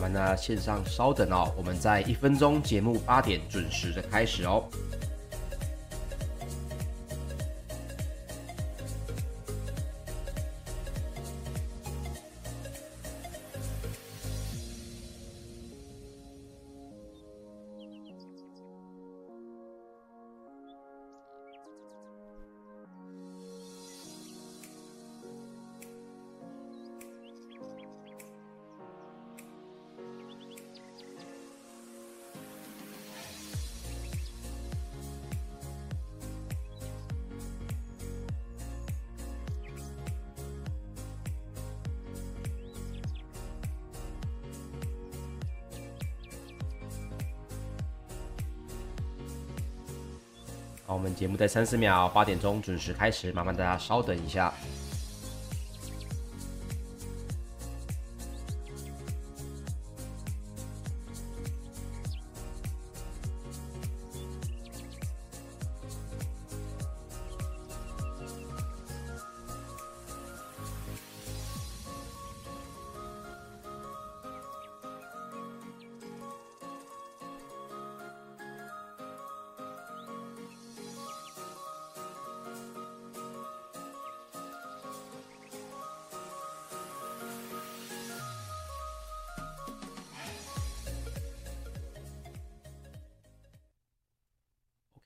麻烦大家线上稍等哦，我们在一分钟节目八点准时的开始哦。好，我们节目在三十秒，八点钟准时开始，麻烦大家稍等一下。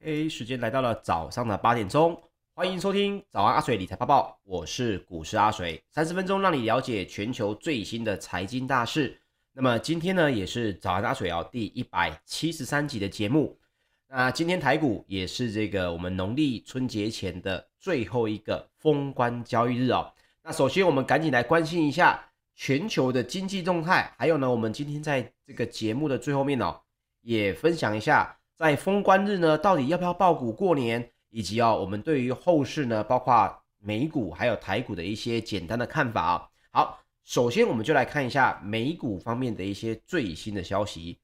哎，时间来到了早上的八点钟，欢迎收听早安阿水理财报报，我是股市阿水，三十分钟让你了解全球最新的财经大事。那么今天呢，也是早安阿水哦第一百七十三集的节目。那今天台股也是这个我们农历春节前的最后一个封关交易日哦。那首先我们赶紧来关心一下全球的经济动态，还有呢，我们今天在这个节目的最后面哦，也分享一下。在封关日呢，到底要不要抱股过年？以及啊，我们对于后市呢，包括美股还有台股的一些简单的看法啊。好，首先我们就来看一下美股方面的一些最新的消息，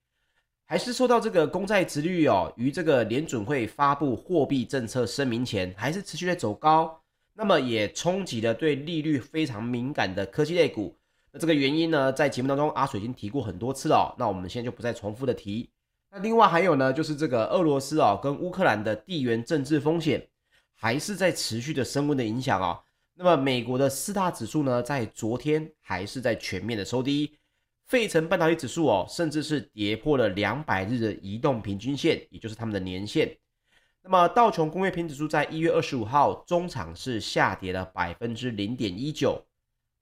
还是受到这个公债殖率哦，于这个联准会发布货币政策声明前，还是持续在走高，那么也冲击了对利率非常敏感的科技类股。那这个原因呢，在节目当中阿水已经提过很多次了，那我们现在就不再重复的提。那另外还有呢，就是这个俄罗斯啊跟乌克兰的地缘政治风险还是在持续的升温的影响啊。那么美国的四大指数呢，在昨天还是在全面的收低，费城半导体指数哦，甚至是跌破了两百日的移动平均线，也就是他们的年线。那么道琼工业平指数在一月二十五号中场是下跌了百分之零点一九，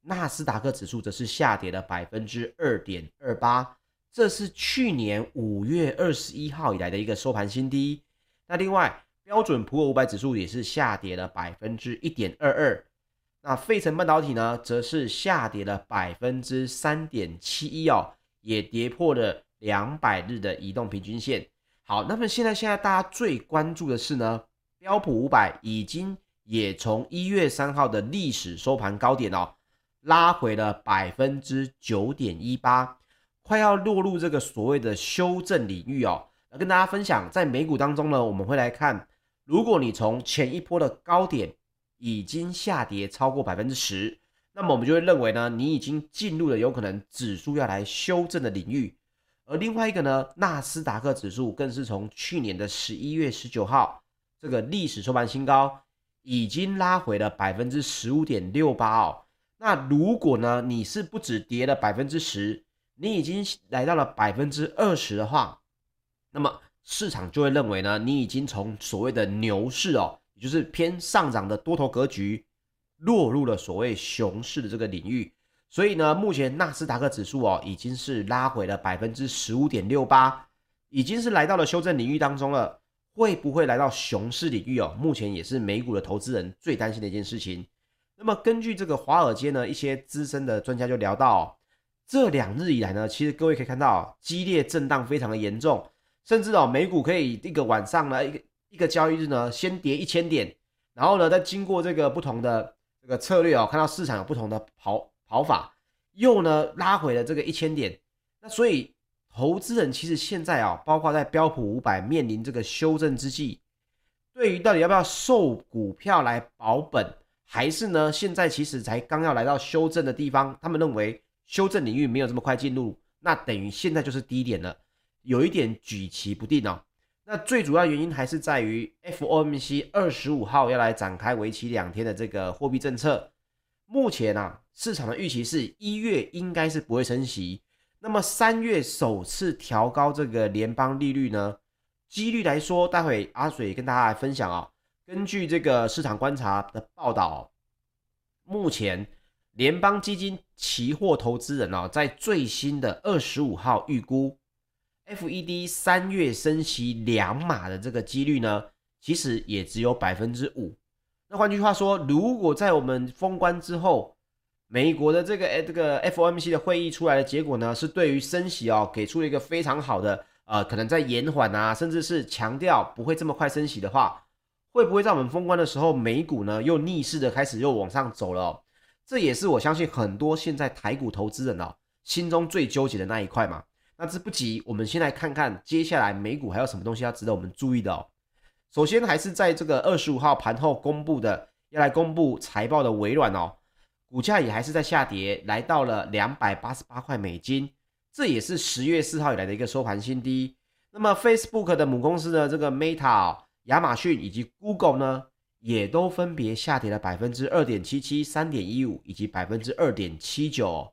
纳斯达克指数则是下跌了百分之二点二八。这是去年五月二十一号以来的一个收盘新低。那另外，标准普尔五百指数也是下跌了百分之一点二二。那费城半导体呢，则是下跌了百分之三点七一哦，也跌破了两百日的移动平均线。好，那么现在现在大家最关注的是呢，标普五百已经也从一月三号的历史收盘高点哦，拉回了百分之九点一八。快要落入这个所谓的修正领域哦，来跟大家分享，在美股当中呢，我们会来看，如果你从前一波的高点已经下跌超过百分之十，那么我们就会认为呢，你已经进入了有可能指数要来修正的领域。而另外一个呢，纳斯达克指数更是从去年的十一月十九号这个历史收盘新高，已经拉回了百分之十五点六八哦。那如果呢，你是不止跌了百分之十，你已经来到了百分之二十的话，那么市场就会认为呢，你已经从所谓的牛市哦，也就是偏上涨的多头格局，落入了所谓熊市的这个领域。所以呢，目前纳斯达克指数哦，已经是拉回了百分之十五点六八，已经是来到了修正领域当中了。会不会来到熊市领域哦？目前也是美股的投资人最担心的一件事情。那么根据这个华尔街呢，一些资深的专家就聊到。这两日以来呢，其实各位可以看到，激烈震荡非常的严重，甚至哦，美股可以一个晚上呢，一个一个交易日呢，先跌一千点，然后呢，再经过这个不同的这个策略哦，看到市场有不同的跑跑法，又呢拉回了这个一千点。那所以，投资人其实现在啊，包括在标普五百面临这个修正之际，对于到底要不要售股票来保本，还是呢，现在其实才刚要来到修正的地方，他们认为。修正领域没有这么快进入，那等于现在就是低点了，有一点举棋不定哦。那最主要原因还是在于 FOMC 二十五号要来展开为期两天的这个货币政策。目前啊，市场的预期是一月应该是不会升息。那么三月首次调高这个联邦利率呢，几率来说，待会阿水跟大家来分享啊。根据这个市场观察的报道，目前联邦基金期货投资人哦，在最新的二十五号预估。FED 三月升息两码的这个几率呢，其实也只有百分之五。那换句话说，如果在我们封关之后，美国的这个诶这个 FOMC 的会议出来的结果呢，是对于升息哦给出了一个非常好的呃，可能在延缓啊，甚至是强调不会这么快升息的话，会不会在我们封关的时候，美股呢又逆势的开始又往上走了？这也是我相信很多现在台股投资人哦心中最纠结的那一块嘛。那这不急，我们先来看看接下来美股还有什么东西要值得我们注意的哦。首先还是在这个二十五号盘后公布的，要来公布财报的微软哦，股价也还是在下跌，来到了两百八十八块美金，这也是十月四号以来的一个收盘新低。那么 Facebook 的母公司的这个 Meta 哦、亚马逊以及 Google 呢，也都分别下跌了百分之二点七七、三点一五以及百分之二点七九。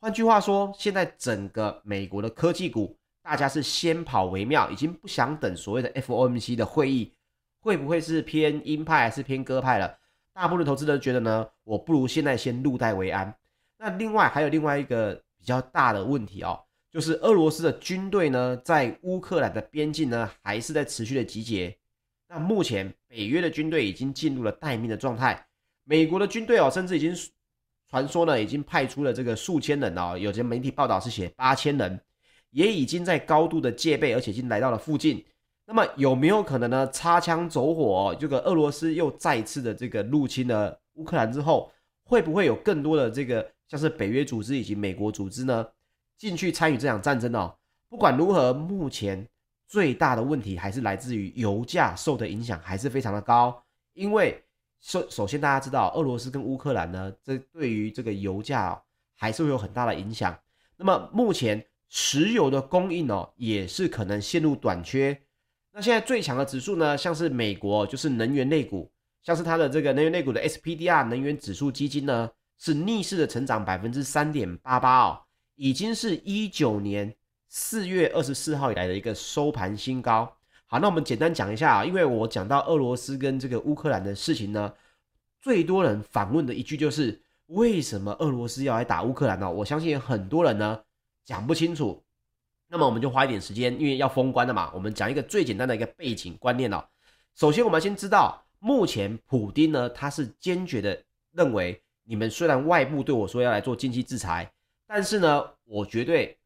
换句话说，现在整个美国的科技股，大家是先跑为妙，已经不想等所谓的 FOMC 的会议，会不会是偏鹰派还是偏鸽派了？大部分投资人觉得呢，我不如现在先入袋为安。那另外还有另外一个比较大的问题哦，就是俄罗斯的军队呢，在乌克兰的边境呢，还是在持续的集结。那目前北约的军队已经进入了待命的状态，美国的军队哦，甚至已经。传说呢，已经派出了这个数千人哦，有些媒体报道是写八千人，也已经在高度的戒备，而且已经来到了附近。那么有没有可能呢？擦枪走火，这个俄罗斯又再次的这个入侵了乌克兰之后，会不会有更多的这个像是北约组织以及美国组织呢进去参与这场战争哦？不管如何，目前最大的问题还是来自于油价受的影响还是非常的高，因为。首首先，大家知道俄罗斯跟乌克兰呢，这对于这个油价哦，还是会有很大的影响。那么目前石油的供应哦，也是可能陷入短缺。那现在最强的指数呢，像是美国就是能源类股，像是它的这个能源类股的 SPDR 能源指数基金呢，是逆势的成长百分之三点八八哦，已经是一九年四月二十四号以来的一个收盘新高。好，那我们简单讲一下啊，因为我讲到俄罗斯跟这个乌克兰的事情呢，最多人反问的一句就是为什么俄罗斯要来打乌克兰呢？我相信很多人呢讲不清楚。那么我们就花一点时间，因为要封关了嘛，我们讲一个最简单的一个背景观念哦。首先，我们先知道，目前普丁呢，他是坚决的认为，你们虽然外部对我说要来做经济制裁，但是呢，我绝对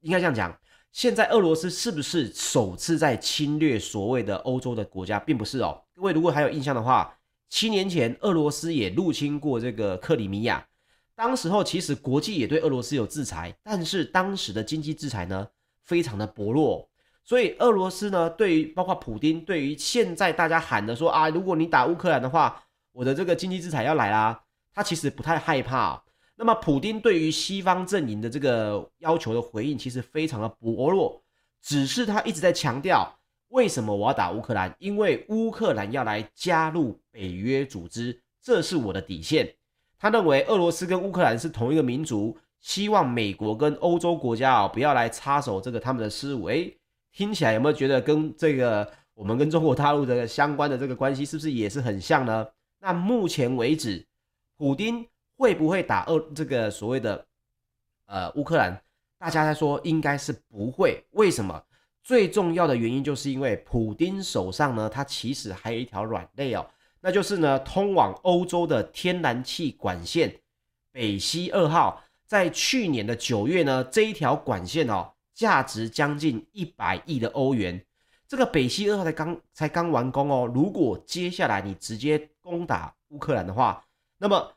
应该这样讲。现在俄罗斯是不是首次在侵略所谓的欧洲的国家，并不是哦。各位如果还有印象的话，七年前俄罗斯也入侵过这个克里米亚，当时候其实国际也对俄罗斯有制裁，但是当时的经济制裁呢，非常的薄弱。所以俄罗斯呢，对于包括普丁，对于现在大家喊的说啊，如果你打乌克兰的话，我的这个经济制裁要来啦，他其实不太害怕。那么，普丁对于西方阵营的这个要求的回应，其实非常的薄弱。只是他一直在强调，为什么我要打乌克兰？因为乌克兰要来加入北约组织，这是我的底线。他认为俄罗斯跟乌克兰是同一个民族，希望美国跟欧洲国家啊不要来插手这个他们的事务。诶，听起来有没有觉得跟这个我们跟中国大陆的相关的这个关系，是不是也是很像呢？那目前为止，普丁。会不会打俄这个所谓的呃乌克兰？大家在说应该是不会。为什么？最重要的原因就是因为普丁手上呢，他其实还有一条软肋哦，那就是呢通往欧洲的天然气管线北溪二号。在去年的九月呢，这一条管线哦，价值将近一百亿的欧元。这个北溪二号才刚才刚完工哦。如果接下来你直接攻打乌克兰的话，那么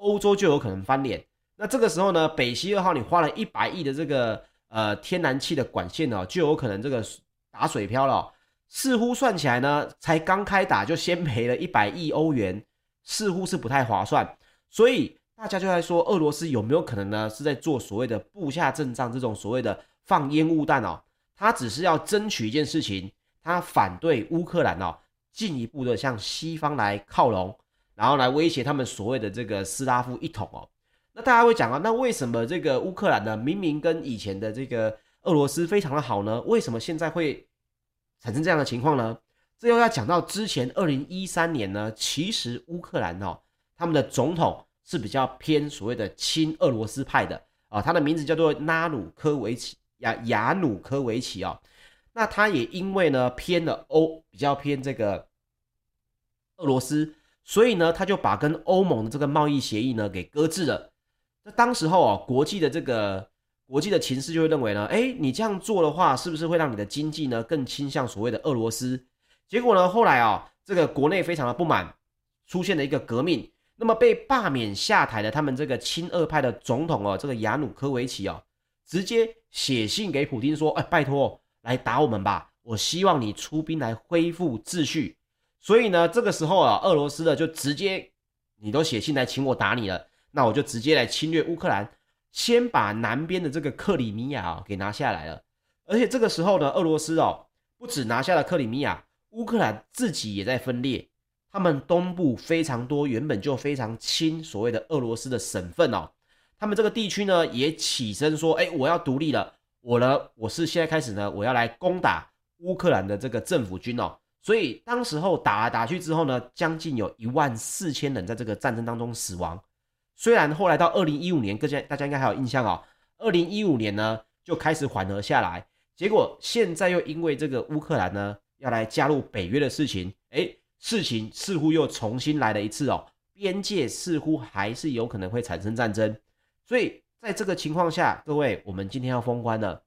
欧洲就有可能翻脸，那这个时候呢，北溪二号你花了一百亿的这个呃天然气的管线哦，就有可能这个打水漂了。似乎算起来呢，才刚开打就先赔了一百亿欧元，似乎是不太划算。所以大家就在说俄罗斯有没有可能呢是在做所谓的布下阵仗，这种所谓的放烟雾弹哦，他只是要争取一件事情，他反对乌克兰哦进一步的向西方来靠拢，然后来威胁他们所谓的这个斯拉夫一统哦。那大家会讲啊，那为什么这个乌克兰呢明明跟以前的这个俄罗斯非常的好呢？为什么现在会产生这样的情况呢？这又要讲到之前二零一三年呢，其实乌克兰哦他们的总统。是比较偏所谓的亲俄罗斯派的啊，他的名字叫做拉努科维奇亚亚努科维奇哦，那他也因为呢偏了欧，比较偏这个俄罗斯，所以呢他就把跟欧盟的这个贸易协议呢给搁置了。那当时候啊，国际的这个国际的情势就会认为呢，哎，你这样做的话，是不是会让你的经济呢更倾向所谓的俄罗斯？结果呢，后来啊，这个国内非常的不满，出现了一个革命。那么被罢免下台的他们这个亲俄派的总统哦，这个亚努科维奇哦，直接写信给普京说：“哎，拜托，来打我们吧！我希望你出兵来恢复秩序。”所以呢，这个时候啊，俄罗斯的就直接，你都写信来请我打你了，那我就直接来侵略乌克兰，先把南边的这个克里米亚啊给拿下来了。而且这个时候呢，俄罗斯哦，不止拿下了克里米亚，乌克兰自己也在分裂。他们东部非常多原本就非常亲所谓的俄罗斯的省份哦，他们这个地区呢也起身说，哎，我要独立了，我呢我是现在开始呢，我要来攻打乌克兰的这个政府军哦，所以当时候打来打去之后呢，将近有一万四千人在这个战争当中死亡。虽然后来到二零一五年，各家大家应该还有印象哦，二零一五年呢就开始缓和下来，结果现在又因为这个乌克兰呢要来加入北约的事情，哎。事情似乎又重新来了一次哦，边界似乎还是有可能会产生战争，所以在这个情况下，各位，我们今天要封关了，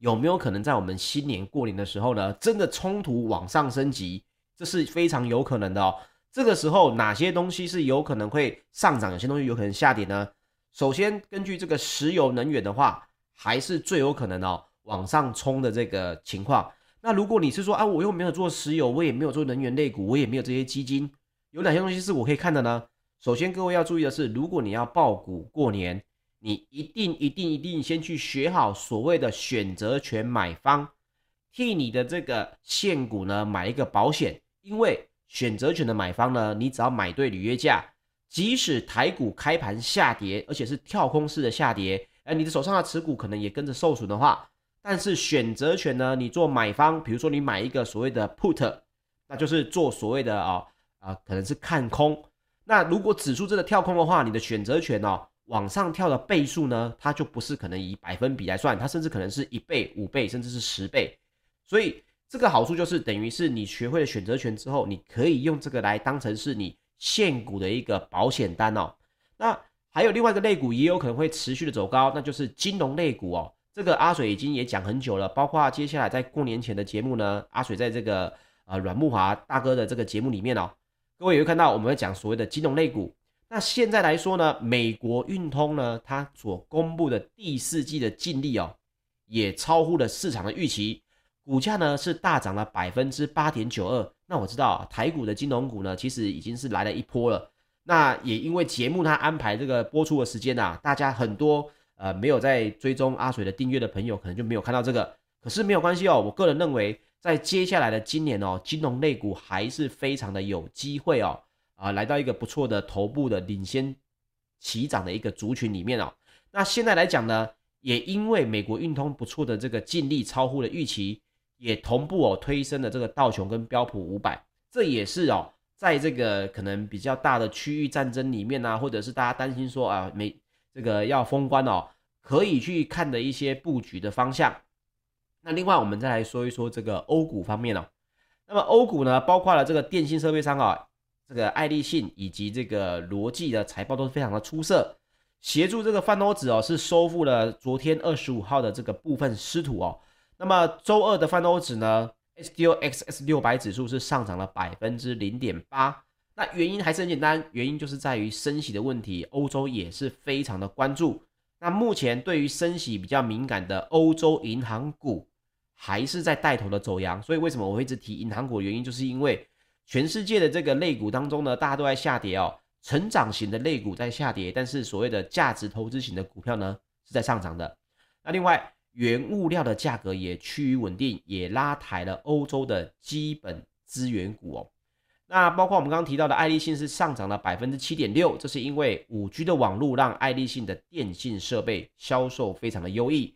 有没有可能在我们新年过年的时候呢，真的冲突往上升级？这是非常有可能的哦。这个时候哪些东西是有可能会上涨，有些东西有可能下跌呢？首先，根据这个石油能源的话，还是最有可能哦往上冲的这个情况。那如果你是说啊，我又没有做石油，我也没有做能源类股，我也没有这些基金，有哪些东西是我可以看的呢？首先，各位要注意的是，如果你要报股过年，你一定一定一定先去学好所谓的选择权买方，替你的这个现股呢买一个保险，因为选择权的买方呢，你只要买对履约价，即使台股开盘下跌，而且是跳空式的下跌，而你的手上的持股可能也跟着受损的话。但是选择权呢？你做买方，比如说你买一个所谓的 put，那就是做所谓的啊啊，可能是看空。那如果指数真的跳空的话，你的选择权哦往上跳的倍数呢，它就不是可能以百分比来算，它甚至可能是一倍、五倍，甚至是十倍。所以这个好处就是等于是你学会了选择权之后，你可以用这个来当成是你现股的一个保险单哦。那还有另外一个类股也有可能会持续的走高，那就是金融类股哦。这个阿水已经也讲很久了，包括接下来在过年前的节目呢，阿水在这个呃阮慕华大哥的这个节目里面哦，各位也会看到我们会讲所谓的金融类股。那现在来说呢，美国运通呢，它所公布的第四季的净利哦，也超乎了市场的预期，股价呢是大涨了百分之八点九二。那我知道台股的金融股呢，其实已经是来了一波了。那也因为节目它安排这个播出的时间啊，大家很多。呃，没有在追踪阿水的订阅的朋友，可能就没有看到这个。可是没有关系哦，我个人认为，在接下来的今年哦，金融类股还是非常的有机会哦，啊、来到一个不错的头部的领先起涨的一个族群里面哦。那现在来讲呢，也因为美国运通不错的这个净利超乎了预期，也同步哦推升了这个道琼跟标普五百，这也是哦，在这个可能比较大的区域战争里面啊，或者是大家担心说啊，美。这个要封关哦，可以去看的一些布局的方向。那另外，我们再来说一说这个欧股方面哦。那么欧股呢，包括了这个电信设备商啊，这个爱立信以及这个罗技的财报都是非常的出色，协助这个泛欧指哦是收复了昨天二十五号的这个部分失土哦。那么周二的泛欧指呢，SDOXX 六百指数是上涨了百分之零点八。那原因还是很简单，原因就是在于升息的问题，欧洲也是非常的关注。那目前对于升息比较敏感的欧洲银行股，还是在带头的走阳。所以为什么我会一直提银行股？原因就是因为全世界的这个类股当中呢，大家都在下跌哦，成长型的类股在下跌，但是所谓的价值投资型的股票呢是在上涨的。那另外，原物料的价格也趋于稳定，也拉抬了欧洲的基本资源股哦。那包括我们刚刚提到的爱立信是上涨了百分之七点六，这是因为五 G 的网络让爱立信的电信设备销售非常的优异。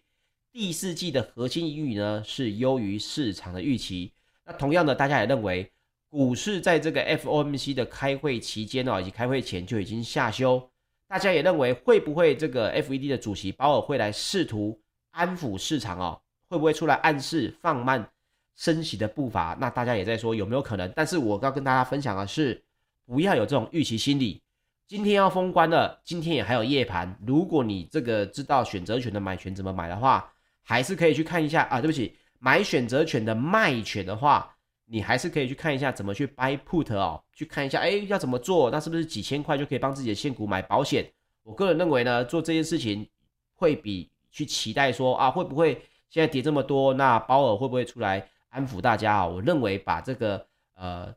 第四季的核心盈余呢是优于市场的预期。那同样的，大家也认为股市在这个 FOMC 的开会期间哦，以及开会前就已经下修。大家也认为会不会这个 FED 的主席鲍尔会来试图安抚市场哦？会不会出来暗示放慢？升息的步伐，那大家也在说有没有可能？但是我要跟大家分享的是，不要有这种预期心理。今天要封关了，今天也还有夜盘。如果你这个知道选择权的买权怎么买的话，还是可以去看一下啊。对不起，买选择权的卖权的话，你还是可以去看一下怎么去 buy put 哦，去看一下，哎，要怎么做？那是不是几千块就可以帮自己的现股买保险？我个人认为呢，做这件事情会比去期待说啊，会不会现在跌这么多，那鲍尔会不会出来？安抚大家啊，我认为把这个呃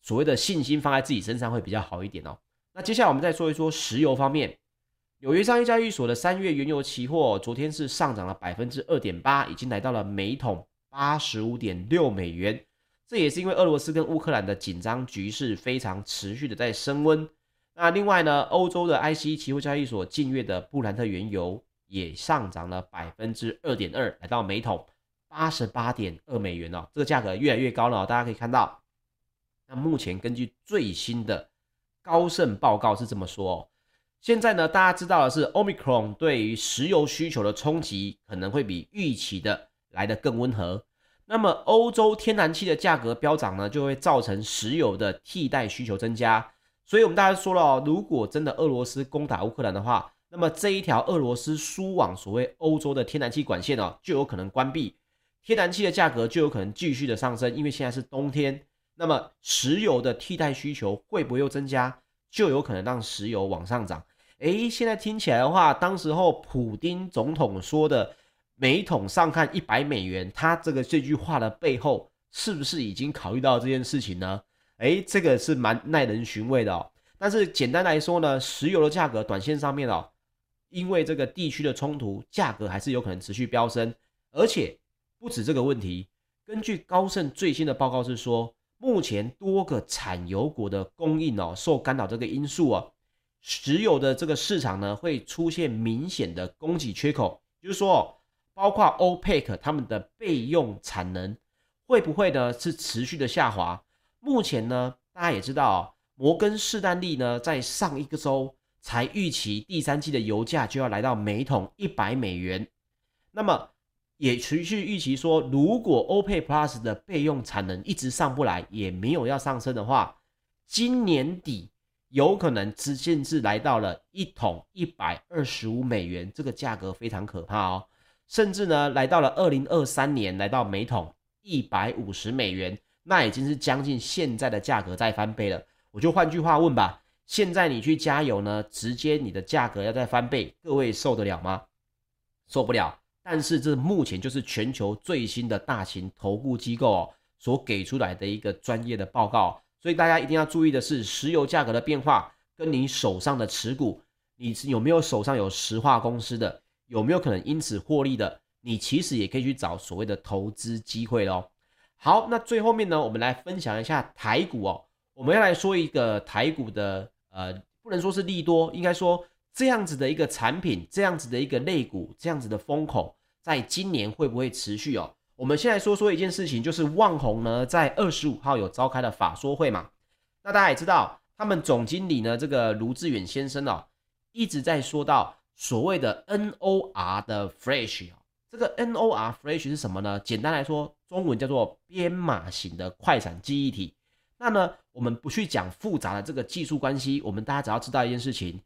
所谓的信心放在自己身上会比较好一点哦。那接下来我们再说一说石油方面，纽约商业交易所的三月原油期货昨天是上涨了百分之二点八，已经来到了每桶八十五点六美元。这也是因为俄罗斯跟乌克兰的紧张局势非常持续的在升温。那另外呢，欧洲的 ICE 期货交易所近月的布兰特原油也上涨了百分之二点二，来到每桶。八十八点二美元哦，这个价格越来越高了哦。大家可以看到，那目前根据最新的高盛报告是这么说哦，现在呢，大家知道的是，Omicron 对于石油需求的冲击可能会比预期的来得更温和。那么，欧洲天然气的价格飙涨呢，就会造成石油的替代需求增加。所以，我们大家说了哦，如果真的俄罗斯攻打乌克兰的话，那么这一条俄罗斯输往所谓欧洲的天然气管线哦，就有可能关闭。天然气的价格就有可能继续的上升，因为现在是冬天，那么石油的替代需求会不会又增加，就有可能让石油往上涨。诶，现在听起来的话，当时候普丁总统说的每桶上看一百美元，他这个这句话的背后是不是已经考虑到这件事情呢？诶，这个是蛮耐人寻味的哦。但是简单来说呢，石油的价格短线上面哦，因为这个地区的冲突，价格还是有可能持续飙升，而且。不止这个问题，根据高盛最新的报告是说，目前多个产油国的供应哦受干扰这个因素哦，石油的这个市场呢会出现明显的供给缺口，就是说，包括 OPEC 他们的备用产能会不会呢是持续的下滑？目前呢大家也知道，摩根士丹利呢在上一个周才预期第三季的油价就要来到每桶一百美元，那么。也持续预期说，如果 OPEC Plus 的备用产能一直上不来，也没有要上升的话，今年底有可能直线至来到了一桶一百二十五美元，这个价格非常可怕哦。甚至呢，来到了二零二三年，来到每桶一百五十美元，那已经是将近现在的价格再翻倍了。我就换句话问吧，现在你去加油呢，直接你的价格要再翻倍，各位受得了吗？受不了。但是这目前就是全球最新的大型投顾机构哦所给出来的一个专业的报告，所以大家一定要注意的是，石油价格的变化跟你手上的持股，你有没有手上有石化公司的，有没有可能因此获利的，你其实也可以去找所谓的投资机会喽。好，那最后面呢，我们来分享一下台股哦，我们要来说一个台股的呃，不能说是利多，应该说。这样子的一个产品，这样子的一个类股，这样子的风口，在今年会不会持续哦？我们先来说说一件事情，就是旺宏呢，在二十五号有召开了法说会嘛。那大家也知道，他们总经理呢，这个卢志远先生哦，一直在说到所谓的 NOR 的 Flash。这个 NOR Flash 是什么呢？简单来说，中文叫做编码型的快闪记忆体。那呢，我们不去讲复杂的这个技术关系，我们大家只要知道一件事情。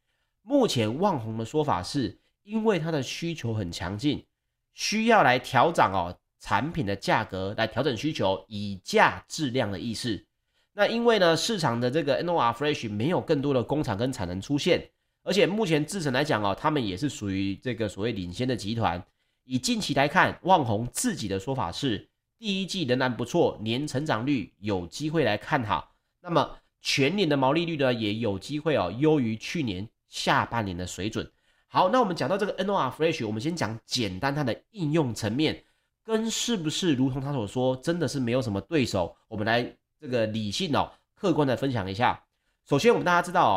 目前旺宏的说法是，因为它的需求很强劲，需要来调整哦产品的价格，来调整需求，以价质量的意思。那因为呢，市场的这个 NOR Flash 没有更多的工厂跟产能出现，而且目前制程来讲哦，他们也是属于这个所谓领先的集团。以近期来看，旺宏自己的说法是，第一季仍然不错，年成长率有机会来看好。那么。全年的毛利率呢也有机会哦优于去年下半年的水准。好，那我们讲到这个 NOR Fresh，我们先讲简单它的应用层面，跟是不是如同他所说，真的是没有什么对手。我们来这个理性哦，客观的分享一下。首先，我们大家知道哦，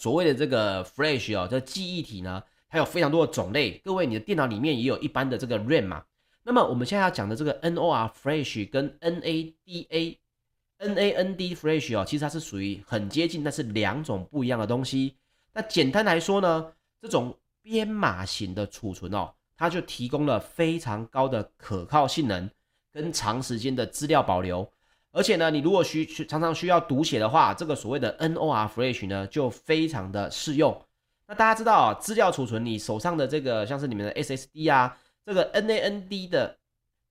所谓的这个 Flash 哦，这记忆体呢，它有非常多的种类。各位，你的电脑里面也有一般的这个 RAM 嘛？那么我们现在要讲的这个 NOR Flash 跟 NADA、NAND Flash 哦，其实它是属于很接近，但是两种不一样的东西。那简单来说呢，这种编码型的储存哦，它就提供了非常高的可靠性能跟长时间的资料保留。而且呢，你如果需常常需要读写的话，这个所谓的 NOR Flash 呢，就非常的适用。那大家知道啊，资料储存，你手上的这个像是你们的 SSD 啊。这个 NAND 的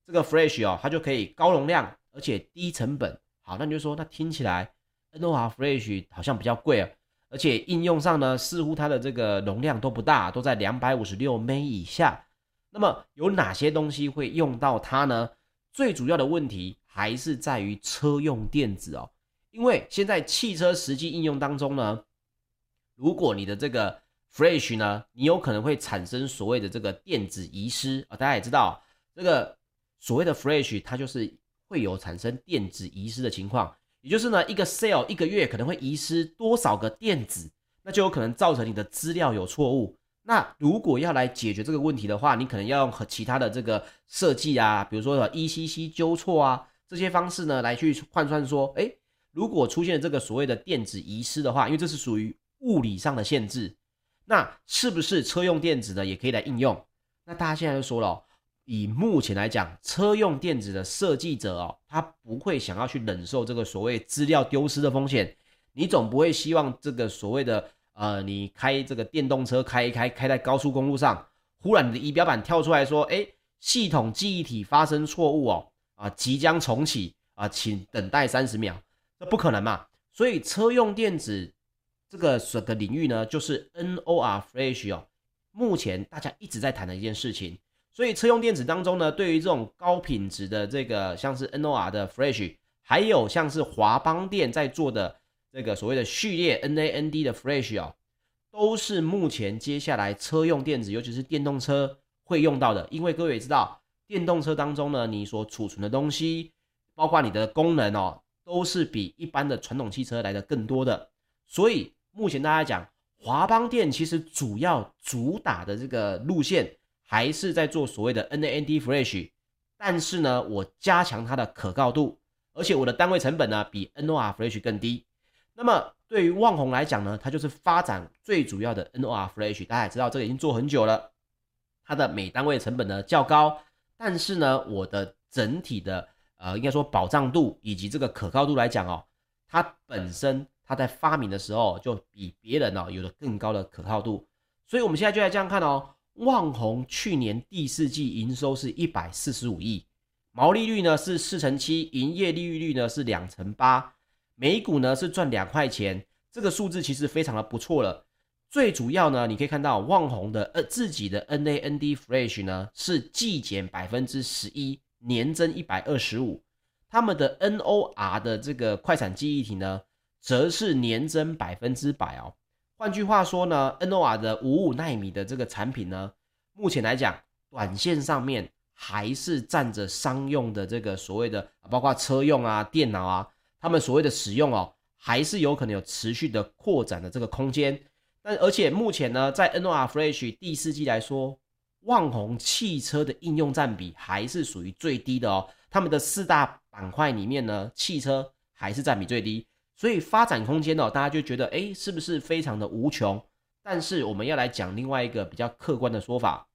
这个 Flash 哦，它就可以高容量，而且低成本。好，那你就说，那听起来 NOR Flash 好像比较贵啊，而且应用上呢，似乎它的这个容量都不大，都在两百五十六 M 以下。那么有哪些东西会用到它呢？最主要的问题还是在于车用电子哦，因为现在汽车实际应用当中呢，如果你的这个 Flash 呢，你有可能会产生所谓的这个电子遗失啊，大家也知道，这个所谓的 Flash 它就是会有产生电子遗失的情况，也就是呢，一个 cell 一个月可能会遗失多少个电子，那就有可能造成你的资料有错误。那如果要来解决这个问题的话，你可能要用和其他的这个设计啊，比如说 ECC 纠错啊这些方式呢，来去换算说，诶，如果出现这个所谓的电子遗失的话，因为这是属于物理上的限制。那是不是车用电子的也可以来应用？那大家现在就说了，以目前来讲，车用电子的设计者哦，他不会想要去忍受这个所谓资料丢失的风险。你总不会希望这个所谓的呃，你开这个电动车开一开，开在高速公路上，忽然你的仪表板跳出来说，哎，系统记忆体发生错误哦，啊，即将重启啊，请等待三十秒，这不可能嘛？所以车用电子。这个整个领域呢，就是 NOR Flash 哦，目前大家一直在谈的一件事情。所以车用电子当中呢，对于这种高品质的这个像是 NOR 的 Flash，还有像是华邦电在做的这个所谓的序列 NAND 的 Flash 哦，都是目前接下来车用电子，尤其是电动车会用到的。因为各位也知道，电动车当中呢，你所储存的东西，包括你的功能哦，都是比一般的传统汽车来的更多的，所以。目前大家讲华邦电其实主要主打的这个路线还是在做所谓的 NAND Flash，但是呢，我加强它的可靠度，而且我的单位成本呢比 NOR Flash 更低。那么对于旺宏来讲呢，它就是发展最主要的 NOR Flash，大家也知道这个已经做很久了，它的每单位成本呢较高，但是呢，我的整体的呃应该说保障度以及这个可靠度来讲哦，它本身。它在发明的时候就比别人哦有了更高的可靠度，所以我们现在就来这样看哦。旺宏去年第四季营收是一百四十五亿，毛利率呢是四成七，营业利率呢是两成八，每股呢是赚两块钱，这个数字其实非常的不错了。最主要呢，你可以看到旺宏的呃自己的 NAND Flash 呢是季减百分之十一，年增一百二十五，他们的 NOR 的这个快闪记忆体呢，则是年增百分之百哦。换句话说呢，NOR 的五五纳米的这个产品呢，目前来讲，短线上面还是占着商用的这个所谓的，包括车用啊、电脑啊，他们所谓的使用哦，还是有可能有持续的扩展的这个空间。但而且目前呢，在 NOR Flash 第四季来说，旺宏汽车的应用占比还是属于最低的哦。他们的四大板块里面呢，汽车还是占比最低。所以发展空间哦，大家就觉得诶，是不是非常的无穷？但是我们要来讲另外一个比较客观的说法，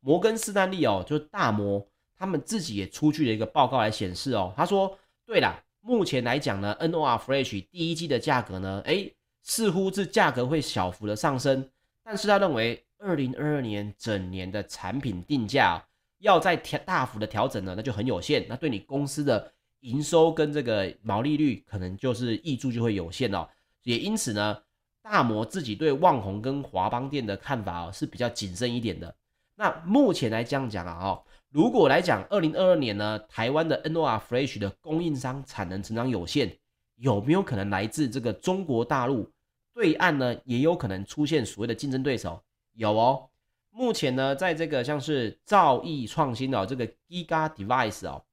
摩根士丹利哦，就是大摩，他们自己也出具了一个报告来显示哦，他说，对啦，目前来讲呢，NOR Flash 第一季的价格呢，诶，似乎是价格会小幅的上升，但是他认为二零二二年整年的产品定价要再调大幅的调整呢，那就很有限，那对你公司的。营收跟这个毛利率可能就是挹注就会有限哦，也因此呢，大摩自己对旺宏跟华邦电的看法哦是比较谨慎一点的。那目前来这样讲啊，哦，如果来讲二零二二年呢，台湾的 NOR Flash 的供应商产能成长有限，有没有可能来自这个中国大陆对岸呢？也有可能出现所谓的竞争对手，有哦。目前呢，在这个像是兆易创新的这个 Giga Device 哦，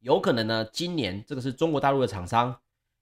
有可能呢，今年这个是中国大陆的厂商，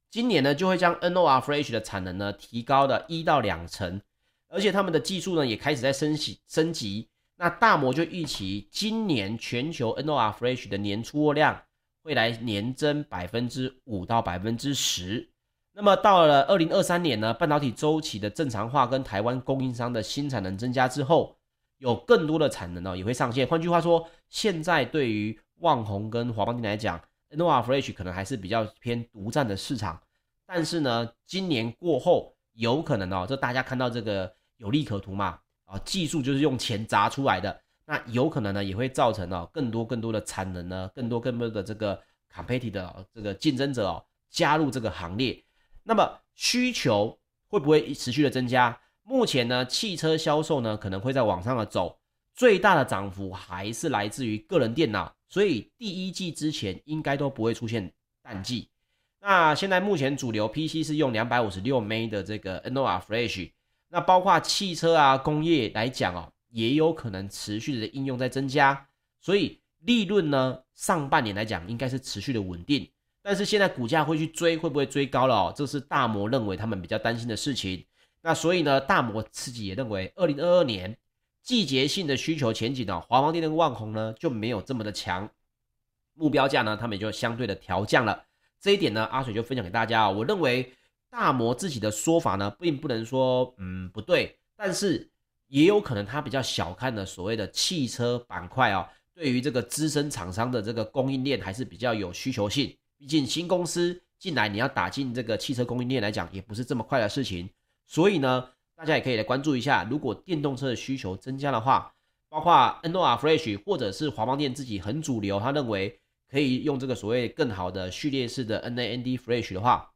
今年呢就会将 NOR Flash 的产能呢提高的一到两成，而且他们的技术呢也开始在升级升级。那大摩就预期今年全球 NOR Flash 的年出货量会来年增百分之五到百分之十。那么到了二零二三年呢，半导体周期的正常化跟台湾供应商的新产能增加之后，有更多的产能呢也会上线。换句话说，现在对于旺宏跟华邦电来讲，NOR Flash 可能还是比较偏独占的市场。但是呢，今年过后有可能哦，这大家看到这个有利可图嘛？啊，技术就是用钱砸出来的，那有可能呢也会造成哦更多更多的产能呢，更多更多的这个 competitive 的这个竞争者哦加入这个行列。那么需求会不会持续的增加？目前呢，汽车销售呢可能会在往上的走，最大的涨幅还是来自于个人电脑，所以第一季之前应该都不会出现淡季。那现在目前主流 PC 是用两百五十六 M 的这个 NOR Flash，那包括汽车啊工业来讲哦，也有可能持续的应用在增加，所以利润呢上半年来讲应该是持续的稳定，但是现在股价会去追，会不会追高了哦？这是大摩认为他们比较担心的事情。那所以呢，大摩自己也认为，二零二二年季节性的需求前景呢，华邦电跟万虹呢就没有这么的强，目标价呢，他们也就相对的调降了。这一点呢，阿水就分享给大家啊。我认为大摩自己的说法呢，并不能说嗯不对，但是也有可能他比较小看了所谓的汽车板块哦，对于这个资深厂商的这个供应链还是比较有需求性。毕竟新公司进来，你要打进这个汽车供应链来讲，也不是这么快的事情。所以呢，大家也可以来关注一下，如果电动车的需求增加的话，包括 NOR Flash 或者是华邦电自己很主流，他认为可以用这个所谓更好的序列式的 NAND Flash 的话，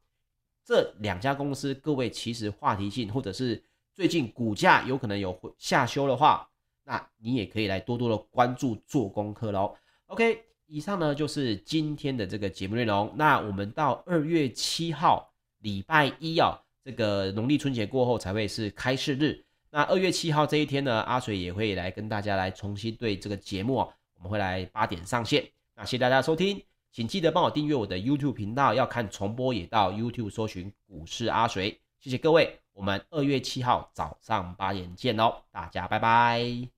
这两家公司各位其实话题性或者是最近股价有可能有下修的话，那你也可以来多多的关注做功课喽。OK，以上呢就是今天的这个节目内容。那我们到二月七号礼拜一啊。这个农历春节过后才会是开市日。那二月七号这一天呢，阿水也会来跟大家来重新对这个节目哦，我们会来八点上线。那谢谢大家收听，请记得帮我订阅我的 YouTube 频道，要看重播也到 YouTube 搜寻股市阿水。谢谢各位，我们二月七号早上八点见哦，大家拜拜。